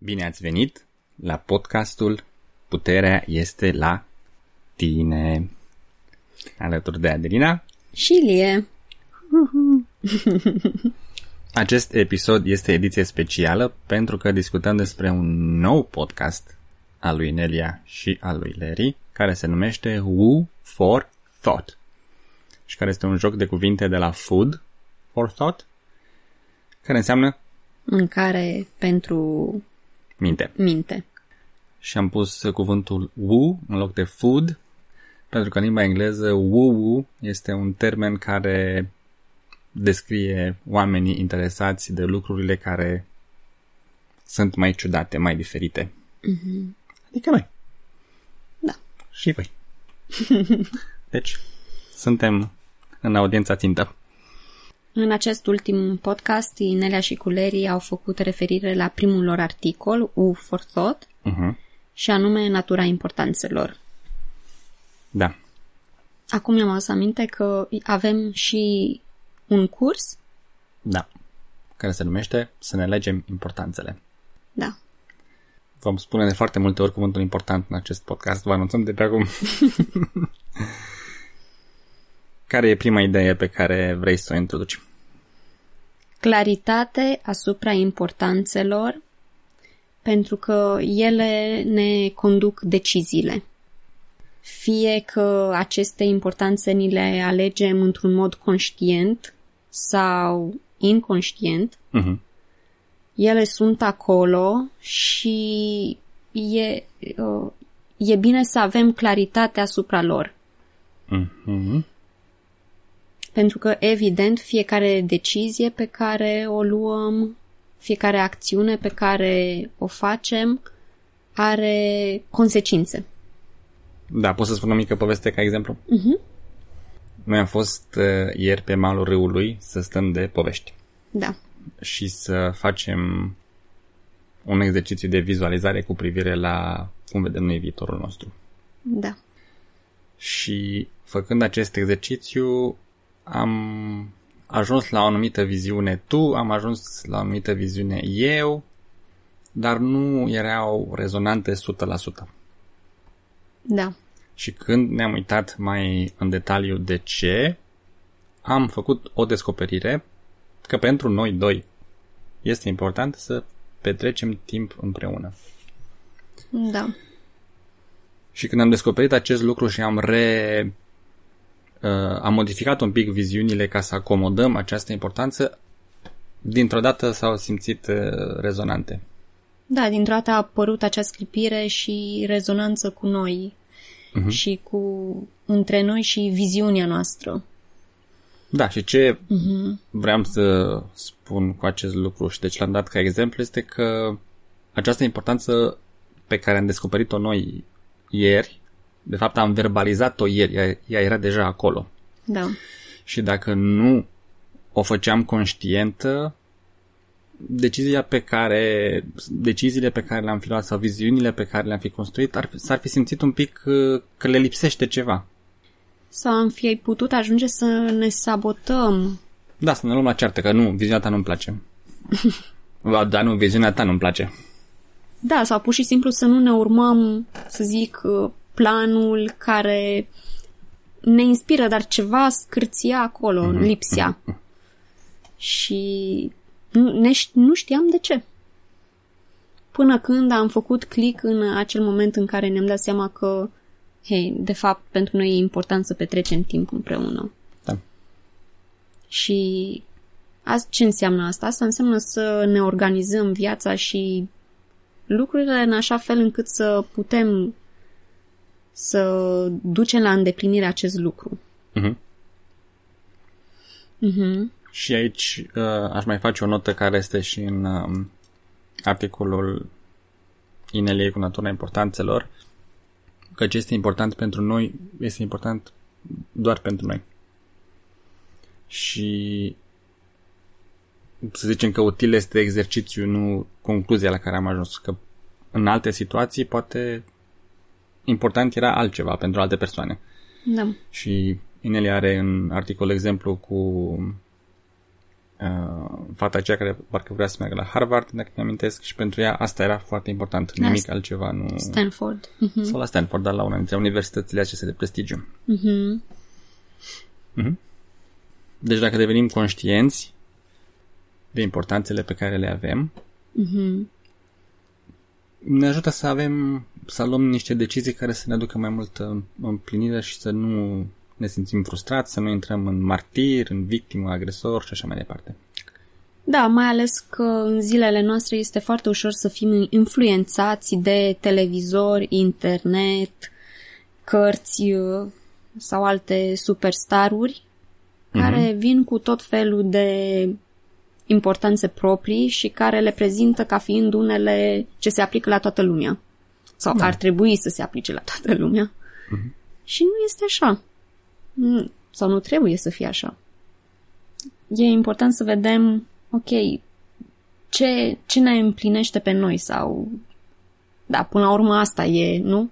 Bine ați venit la podcastul Puterea este la tine. Alături de Adelina și Lie. Acest episod este ediție specială pentru că discutăm despre un nou podcast al lui Nelia și al lui Larry care se numește Woo for Thought și care este un joc de cuvinte de la Food for Thought care înseamnă mâncare pentru minte. Minte. Și am pus cuvântul woo în loc de food, pentru că în limba engleză woo-woo este un termen care descrie oamenii interesați de lucrurile care sunt mai ciudate, mai diferite. Mm-hmm. Adică noi. Da. Și voi. Deci, suntem în audiența țintă. În acest ultim podcast, Inelia și Culerii au făcut referire la primul lor articol, U for Thought, uh-huh. și anume natura importanțelor. Da. Acum mi-am adus aminte că avem și un curs. Da. Care se numește Să ne legem importanțele. Da. Vom spune de foarte multe ori cuvântul important în acest podcast. Vă anunțăm de pe acum. care e prima idee pe care vrei să o introduci? Claritate asupra importanțelor, pentru că ele ne conduc deciziile. Fie că aceste importanțe ni le alegem într-un mod conștient sau inconștient, uh-huh. ele sunt acolo și e, uh, e bine să avem claritate asupra lor. Uh-huh. Pentru că, evident, fiecare decizie pe care o luăm, fiecare acțiune pe care o facem, are consecințe. Da, pot să spun o mică poveste ca exemplu? Uh-huh. Noi am fost uh, ieri pe malul râului să stăm de povești. Da. Și să facem un exercițiu de vizualizare cu privire la cum vedem noi viitorul nostru. Da. Și făcând acest exercițiu, am ajuns la o anumită viziune tu, am ajuns la o anumită viziune eu, dar nu erau rezonante 100%. Da. Și când ne-am uitat mai în detaliu de ce, am făcut o descoperire că pentru noi doi este important să petrecem timp împreună. Da. Și când am descoperit acest lucru și am re uh, am modificat un pic viziunile ca să acomodăm această importanță, dintr-o dată s-au simțit uh, rezonante. Da, dintr-o dată a apărut acea scripire și rezonanță cu noi uh-huh. și cu între noi și viziunea noastră. Da, și ce uh-huh. vreau să spun cu acest lucru și deci l-am dat ca exemplu este că această importanță pe care am descoperit-o noi ieri de fapt, am verbalizat-o ieri, ea, ea era deja acolo. Da. Și dacă nu o făceam conștientă, decizia pe care, deciziile pe care le-am fi luat sau viziunile pe care le-am fi construit, ar, s-ar fi simțit un pic că, că le lipsește ceva. Sau am fi putut ajunge să ne sabotăm. Da, să ne luăm la ceartă, că nu, viziunea ta nu-mi place. Dar nu, viziunea ta nu-mi place. Da, sau pur și simplu să nu ne urmăm, să zic, planul care ne inspiră, dar ceva scârția acolo, mm-hmm. lipsea. Și nu, ne, nu știam de ce. Până când am făcut click în acel moment în care ne-am dat seama că, hei, de fapt, pentru noi e important să petrecem timp împreună. Da. Și azi, ce înseamnă asta? Asta înseamnă să ne organizăm viața și lucrurile în așa fel încât să putem să ducem la îndeplinire acest lucru. Uh-huh. Uh-huh. Și aici uh, aș mai face o notă care este și în uh, articolul Ineliei cu natura importanțelor, că ce este important pentru noi este important doar pentru noi. Și să zicem că util este exercițiu, nu concluzia la care am ajuns. Că în alte situații poate important era altceva pentru alte persoane. Da. Și Inelia are în articol exemplu cu uh, fata aceea care parcă vrea să meargă la Harvard, dacă mi amintesc, și pentru ea asta era foarte important. Da, Nimic altceva nu... Stanford. Mhm. Sau la Stanford, dar la una dintre universitățile acestea de prestigiu. Mhm. Mhm. Deci dacă devenim conștienți de importanțele pe care le avem, Mhm. Ne ajută să avem, să luăm niște decizii care să ne aducă mai multă împlinire și să nu ne simțim frustrați, să nu intrăm în martir, în victimă, agresor și așa mai departe. Da, mai ales că în zilele noastre este foarte ușor să fim influențați de televizor, internet, cărți uh, sau alte superstaruri care vin cu tot felul de importanțe proprii și care le prezintă ca fiind unele ce se aplică la toată lumea. Sau Da. ar trebui să se aplice la toată lumea. Și nu este așa. Nu- Sau nu trebuie să fie așa. E important să vedem, ok, ce, ce ne împlinește pe noi sau... Da, până la urmă asta e, nu?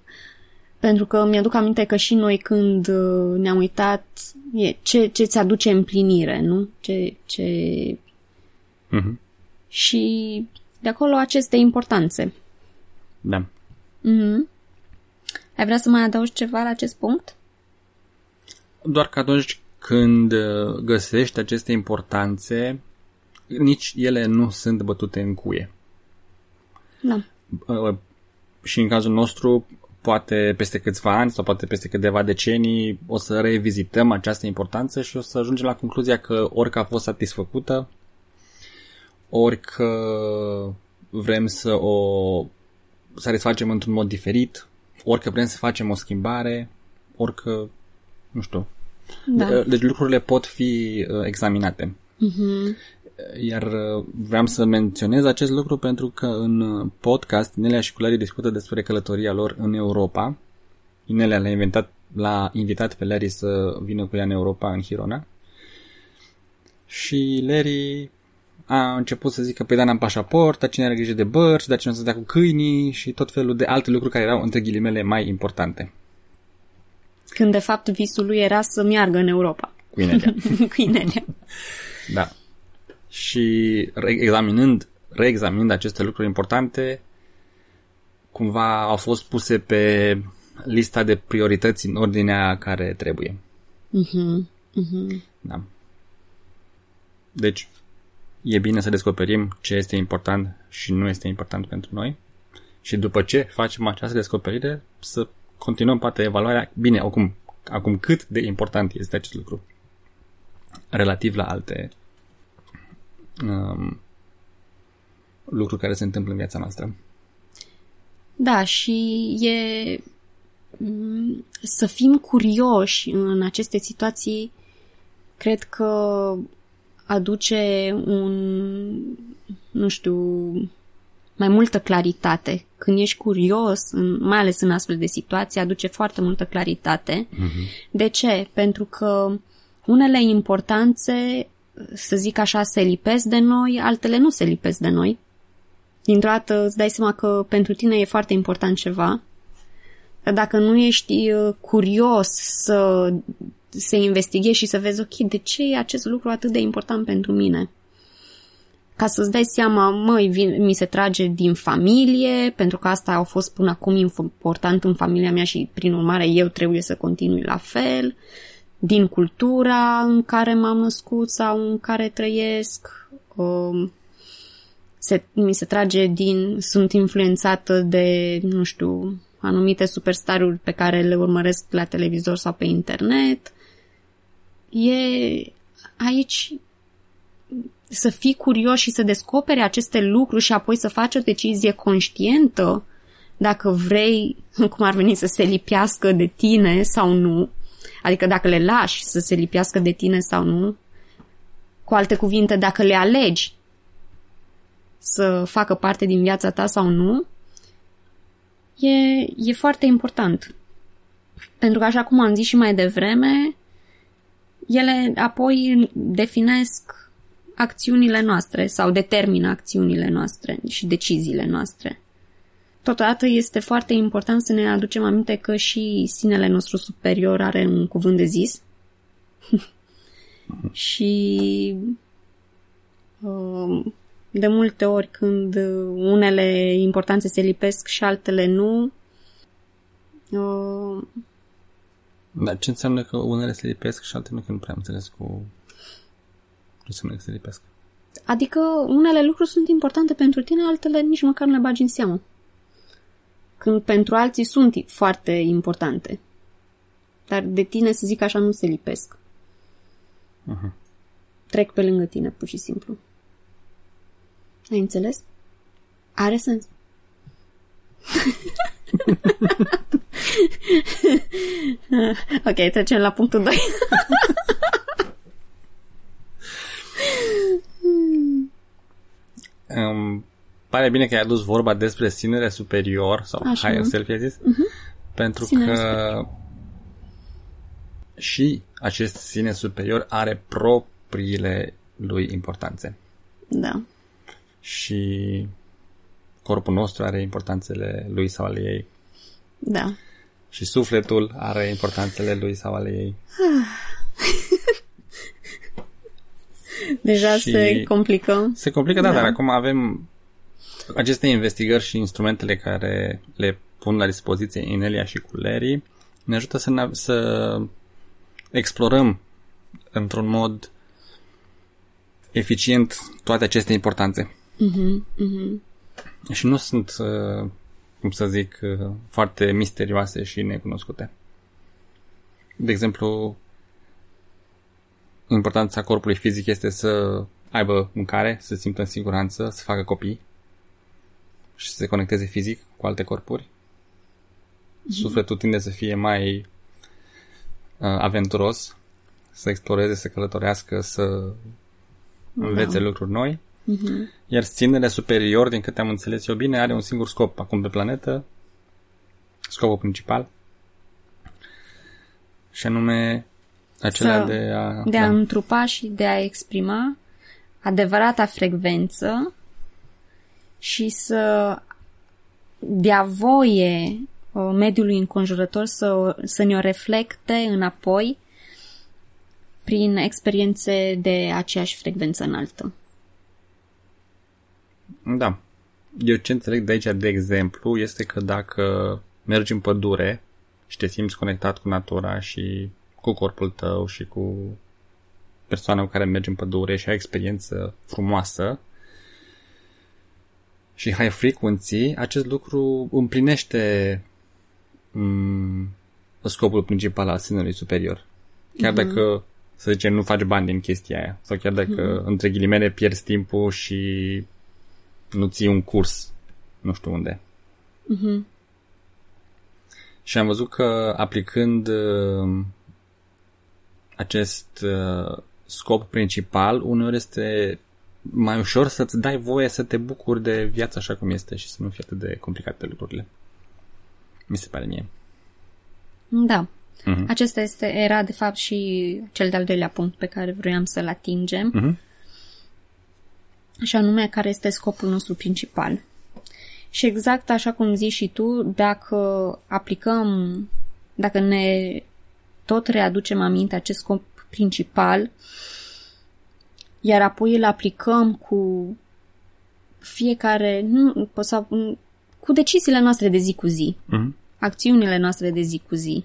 Pentru că mi-aduc aminte că și noi când uh, ne-am uitat, e ce, ce ți aduce împlinire, nu? Ce, ce... Mhm. Și de acolo aceste importanțe. Da. Mhm. Ai vrea să mai adaugi ceva la acest punct? Doar că atunci când uh, găsești aceste importanțe, nici ele nu sunt bătute în cuie. Da. Uh, și în cazul nostru, poate peste câțiva ani sau poate peste câteva decenii o să revizităm această importanță și o să ajungem la concluzia că orică a fost satisfăcută, orică vrem să o satisfacem într-un mod diferit, orică vrem să facem o schimbare, orică, nu știu. Da. Deci lucrurile pot fi uh, examinate. Mhm. Iar uh, vreau să menționez acest lucru pentru că în uh, podcast Nelia și Culari discută despre călătoria lor în Europa. Nelia l-a, inventat, l-a invitat pe Larry să vină cu ea în Europa, în Hirona. Și Larry a început să zică, păi da, n-am pașaport, dar cine are grijă de bărci, dar cine o să dea cu câinii și tot felul de alte lucruri care erau, între ghilimele, mai importante. Când de fapt visul lui era să meargă în Europa. Cu Inelia. Cu Inelia. Da. Și re- examinând, reexaminând aceste lucruri importante, cumva au fost puse pe lista de priorități în ordinea care trebuie. Mhm. Mhm. Da. Deci, e bine să descoperim ce este important și nu este important pentru noi și după ce facem această descoperire să continuăm poate evaluarea. Bine, acum, acum cât de important este acest lucru relativ la alte um, lucruri care se întâmplă în viața noastră. Da, și e mm, să fim curioși în aceste situații, cred că aduce un, nu știu, mai multă claritate. Când ești curios, în, mai ales în astfel de situații, aduce foarte multă claritate. Mm-hmm. De ce? Pentru că unele importanțe, să zic așa, se lipesc de noi, altele nu se lipesc de noi. Dintr-o dată îți dai seama că pentru tine e foarte important ceva. Dar dacă nu ești uh, curios să, să investighezi și să vezi, ok, de ce e acest lucru atât de important pentru mine? Ca să-ți dai seama, măi, vin, mi se trage din familie, pentru că asta a fost până acum important în familia mea și, prin urmare, eu trebuie să continui la fel din cultura în care m-am născut sau în care trăiesc. Um, se, mi se trage din... Sunt influențată de, nu știu, anumite superstaruri pe care le urmăresc la televizor sau pe internet. E aici să fii curios și să descoperi aceste lucruri și apoi să faci o decizie conștientă dacă vrei, cum ar veni, să se lipească de tine sau nu. Adică dacă le lași să se lipească de tine sau nu. Cu alte cuvinte, dacă le alegi să facă parte din viața ta sau nu, e, e foarte important. Pentru că, așa cum am zis și mai devreme, ele apoi definesc acțiunile noastre sau determină acțiunile noastre și deciziile noastre. Totodată este foarte important să ne aducem aminte că și sinele nostru superior are un cuvânt de zis și Uh, de multe ori când unele importanțe se lipesc și altele nu. Uh, Dar ce înseamnă că unele se lipesc și altele nu? Că nu prea am înțeles cu... Ce înseamnă că se lipesc? Adică unele lucruri sunt importante pentru tine, altele nici măcar nu le bagi în seamă. Când pentru alții sunt foarte importante. Dar de tine, să zic așa, nu se lipesc. Uh-huh. Trec pe lângă tine, pur și simplu. Ai înțeles? Are sens. ok, trecem la punctul 2. Um, pare bine că ai adus vorba despre sinele superior sau Așa. higher self, ai zis? Uh-huh. Pentru Sinele că superior. și acest sine superior are propriile lui importanțe. da. Și corpul nostru are importanțele lui sau ale ei. Da. Și sufletul are importanțele lui sau ale ei. Deja Și- se complică. Se complică, da, Da. dar acum avem aceste investigări și instrumentele care le pun la dispoziție Inelia și cu Larry ne ajută să, nav- să explorăm într-un mod eficient toate aceste importanțe. Mhm, mhm. Și nu sunt, uh, cum să zic, uh, foarte misterioase și necunoscute. De exemplu, importanța corpului fizic este să aibă mâncare, să se simtă în siguranță, să facă copii și să se conecteze fizic cu alte corpuri. Sufletul tinde să fie mai uh, aventuros, să exploreze, să călătorească, să învețe lucruri noi. Mhm. Iar ținele superior, din câte am înțeles eu bine, are un singur scop acum pe planetă, scopul principal, și anume acela Să- de a... De a da, întrupa și de a exprima adevărata frecvență și să dea voie uh, mediului înconjurător să, să ne-o reflecte înapoi prin experiențe de aceeași frecvență înaltă. Da. Eu ce înțeleg de aici, de exemplu, este că dacă mergi în pădure și te simți conectat cu natura și cu corpul tău și cu persoana cu care mergi în pădure și ai experiență frumoasă și high frequency, acest lucru împlinește mm, scopul principal al sinelui superior. Chiar Mhm. dacă, să zicem, nu faci bani din chestia aia sau chiar dacă, între ghilimele, pierzi timpul și nu ții un curs nu știu unde. Mhm. Și am văzut că aplicând uh, acest uh, scop principal, uneori este mai ușor să-ți dai voie să te bucuri de viața așa cum este și să nu fie atât de complicate lucrurile. Mi se pare mie. Da. Mhm. Acesta este, era de fapt și cel de-al doilea punct pe care vroiam să-l atingem. Mhm. Și anume care este scopul nostru principal. Și exact așa cum zici și tu, dacă aplicăm, dacă ne tot readucem aminte acest scop principal, iar apoi îl aplicăm cu fiecare, nu, sau cu deciziile noastre de zi cu zi, Mhm. acțiunile noastre de zi cu zi.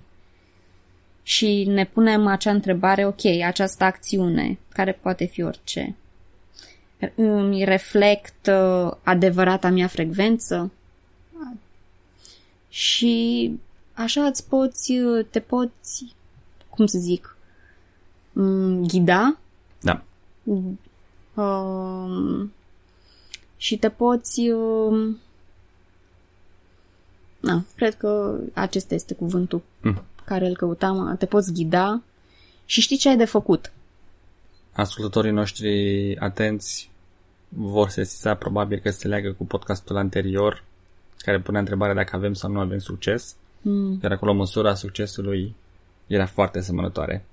Și ne punem acea întrebare, ok, această acțiune, care poate fi orice, îmi reflectă adevărata mea frecvență și așa îți poți, te poți, cum să zic, m, ghida Da. um, și te poți um, na, cred că acesta este cuvântul Mm. care îl căutam, te poți ghida și știi ce ai de făcut. Ascultătorii noștri atenți vor sesiza probabil că se leagă cu podcastul anterior care punea întrebarea dacă avem sau nu avem succes. Mm. Iar acolo măsura succesului era foarte asemănătoare.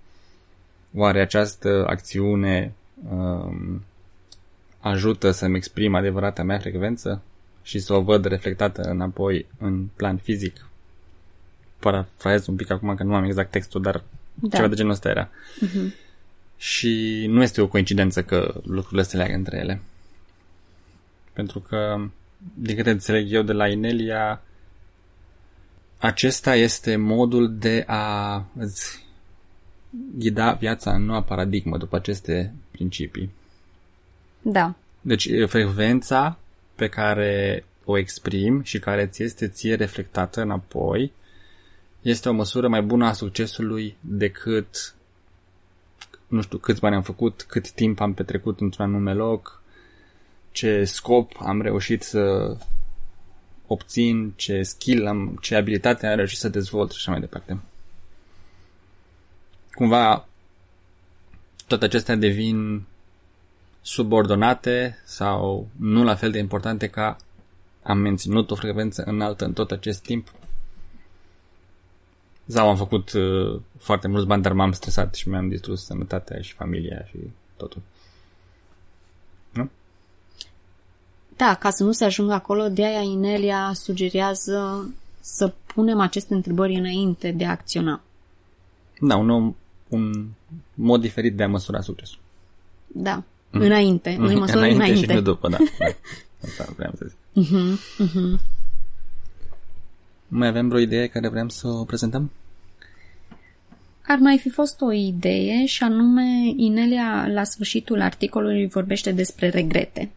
Oare această acțiune um, ajută să-mi exprim adevărata mea frecvență și să o văd reflectată înapoi în plan fizic? Parafrazez un pic acum că nu am exact textul, dar Da. ceva de genul ăsta era. și nu este o coincidență că lucrurile se leagă între ele. Pentru că, din câte înțeleg eu de la Inelia, acesta este modul de a îți ghida viața în noua paradigmă după aceste principii. Da. Deci frecvența pe care o exprim și care ți este ție reflectată înapoi este o măsură mai bună a succesului decât nu știu câți bani am făcut, cât timp am petrecut într-un anume loc, ce scop am reușit să obțin, ce skill am, ce abilitate am reușit să dezvolt și așa mai departe. Cumva toate acestea devin subordonate sau nu la fel de importante ca am menținut o frecvență înaltă în tot acest timp. Sau am făcut uh, foarte mulți bani, dar m-am stresat și mi-am distrus sănătatea și familia și totul. Nu? Da, ca să nu se ajungă acolo, de aia Inelia sugerează să punem aceste întrebări înainte de a acționa. Da, un, un mod diferit de a măsura succesul. Da, mm. înainte. Noi măsurăm înainte. înainte. și nu după, da. da. Asta vreau să zic. Uh-huh, uh-huh. Mai avem vreo idee care vrem să o prezentăm? Ar mai fi fost o idee și anume Inelia la sfârșitul articolului vorbește despre regrete.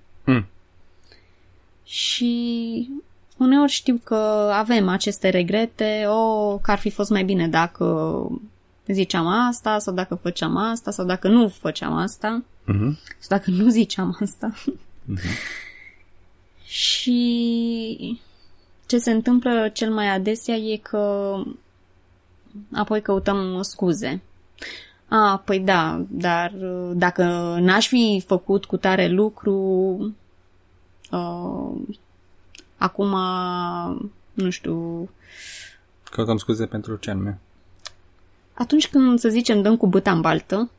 Mm. Și uneori știu că avem aceste regrete, o, că ar fi fost mai bine dacă ziceam asta sau dacă făceam asta sau dacă nu făceam asta uh-huh. sau dacă nu ziceam asta. Uh-huh. și ce se întâmplă cel mai adesea e că apoi căutăm scuze. A, păi da, dar dacă n-aș fi făcut cu tare lucru, uh, acum, nu știu... Căutăm scuze pentru ce anume? Atunci când, să zicem, dăm cu băta în baltă,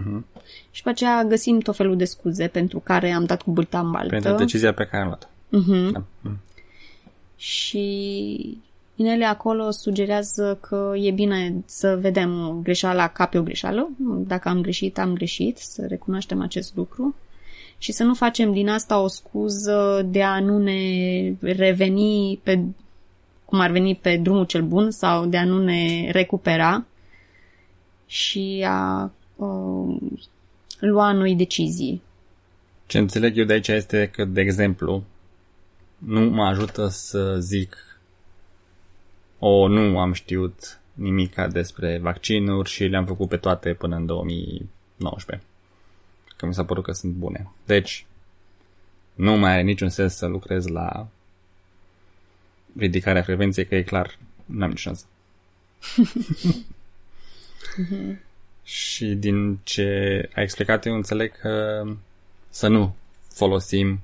uh-huh. și pe aceea găsim tot felul de scuze pentru care am dat cu băta în baltă. Pentru decizia pe care am luat-o. Uh-huh. Da. Uh-huh și inele acolo sugerează că e bine să vedem greșeala ca pe o greșeală. Dacă am greșit, am greșit, să recunoaștem acest lucru și să nu facem din asta o scuză de a nu ne reveni pe cum ar veni pe drumul cel bun sau de a nu ne recupera și a uh, lua noi decizii. Ce înțeleg eu de aici este că, de exemplu, nu mă ajută să zic o, nu am știut nimic despre vaccinuri și le-am făcut pe toate până în 2019. Că mi s-a părut că sunt bune. Deci, nu mai are niciun sens să lucrez la ridicarea frecvenței, că e clar, nu am nicio șansă. și din ce ai explicat, eu înțeleg că să nu folosim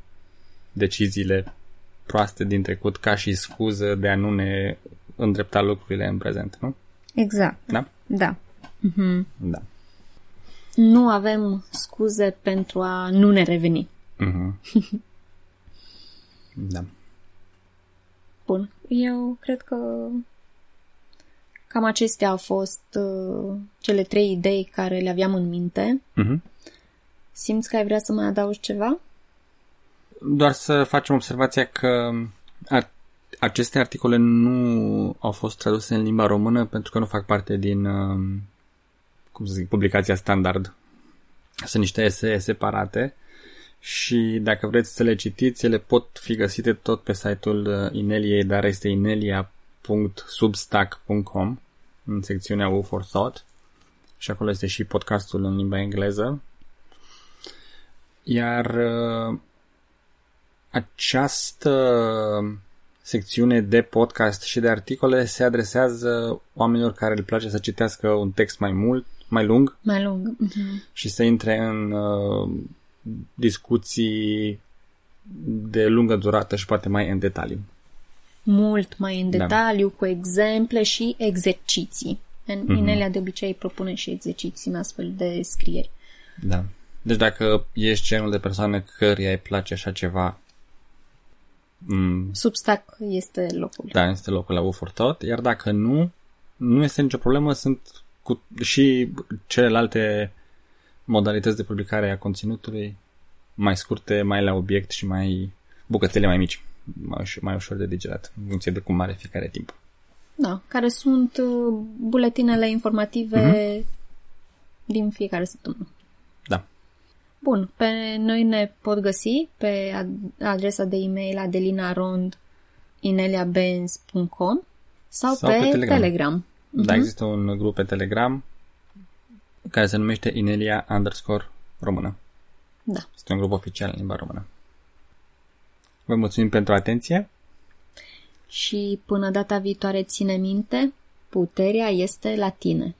deciziile proaste din trecut ca și scuză de a nu ne îndrepta lucrurile în prezent, nu? Exact. Da? Da. Uh-huh. Da. Nu avem scuze pentru a nu ne reveni. Uh-huh. da. Bun. Eu cred că cam acestea au fost uh, cele trei idei care le aveam în minte. Uh-huh. Simți că ai vrea să mai adaugi ceva? doar să facem observația că ar, aceste articole nu au fost traduse în limba română pentru că nu fac parte din, um, cum să zic, publicația standard. Sunt niște esee separate și dacă vreți să le citiți, ele pot fi găsite tot pe site-ul uh, Ineliei, dar este inelia.substack.com în secțiunea U for Thought și acolo este și podcastul în limba engleză. Iar uh, această secțiune de podcast și de articole se adresează oamenilor care le place să citească un text mai mult, mai lung. Mai lung. Uh-huh. Și să intre în uh, discuții de lungă durată și poate mai în detaliu. Mult mai în da. detaliu, da. cu exemple și exerciții. În uh-huh. Inelia de obicei propune și exerciții în astfel de scrieri. Da. Deci dacă ești genul de persoană căruia îi place așa ceva, Mm. Substack este locul. Da, este locul la for Thought, iar dacă nu, nu este nicio problemă, sunt cu și celelalte modalități de publicare a conținutului mai scurte, mai la obiect și mai bucățele mai mici, mai, uș- mai ușor de digerat, în funcție de cum are fiecare timp. Da, care sunt uh, buletinele informative din fiecare săptămână. Da. Bun, pe noi ne pot găsi pe ad- adresa de e-mail adelinarond.ineliabenz.com sau, Sau pe, pe Telegram. Telegram. Da, există un grup pe Telegram care se numește Inelia underscore română. Da. Este un grup oficial în limba română. Vă mulțumim pentru atenție. Și până data viitoare ține minte, puterea este la tine.